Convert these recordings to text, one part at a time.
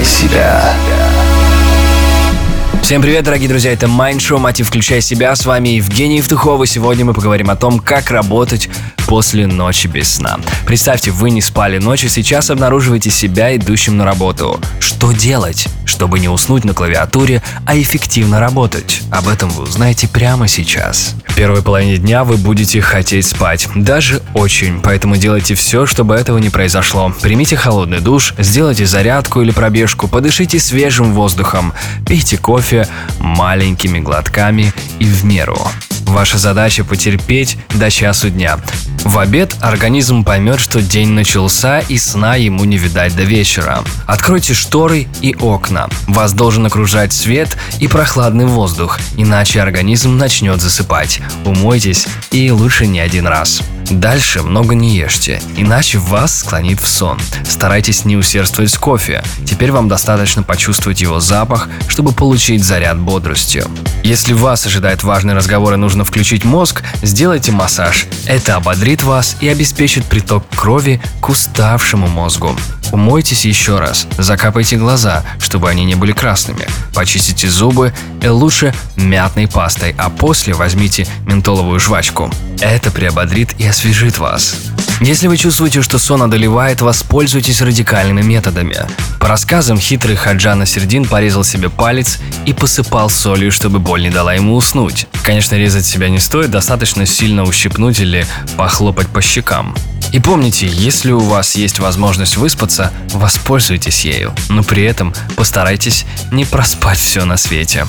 включай себя. Всем привет, дорогие друзья, это Mind Show Мотив Включай Себя, с вами Евгений Евтухов, и сегодня мы поговорим о том, как работать после ночи без сна. Представьте, вы не спали ночью, сейчас обнаруживаете себя идущим на работу. Что делать, чтобы не уснуть на клавиатуре, а эффективно работать? Об этом вы узнаете прямо сейчас. В первой половине дня вы будете хотеть спать, даже очень, поэтому делайте все, чтобы этого не произошло. Примите холодный душ, сделайте зарядку или пробежку, подышите свежим воздухом, пейте кофе, маленькими глотками и в меру. Ваша задача потерпеть до часу дня. В обед организм поймет, что день начался и сна ему не видать до вечера. Откройте шторы и окна. Вас должен окружать свет и прохладный воздух, иначе организм начнет засыпать. Умойтесь и лучше не один раз. Дальше много не ешьте, иначе вас склонит в сон. Старайтесь не усердствовать с кофе. Теперь вам достаточно почувствовать его запах, чтобы получить заряд бодростью. Если вас ожидает важный разговор и нужно включить мозг, сделайте массаж. Это ободрит вас и обеспечит приток крови к уставшему мозгу. Умойтесь еще раз, закапайте глаза, чтобы они не были красными. Почистите зубы, и лучше мятной пастой, а после возьмите ментоловую жвачку. Это приободрит и освежит вас. Если вы чувствуете, что сон одолевает, воспользуйтесь радикальными методами. По рассказам, хитрый Хаджана Сердин порезал себе палец и посыпал солью, чтобы боль не дала ему уснуть. Конечно, резать себя не стоит, достаточно сильно ущипнуть или похлопать по щекам. И помните, если у вас есть возможность выспаться, воспользуйтесь ею, но при этом постарайтесь не проспать все на свете.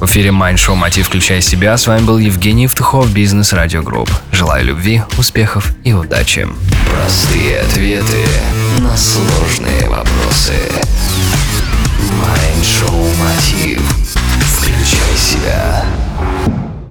В эфире Mind Show «Мотив. Включай себя». С вами был Евгений Евтухов, Бизнес Радио Групп. Желаю любви, успехов и удачи. Простые ответы на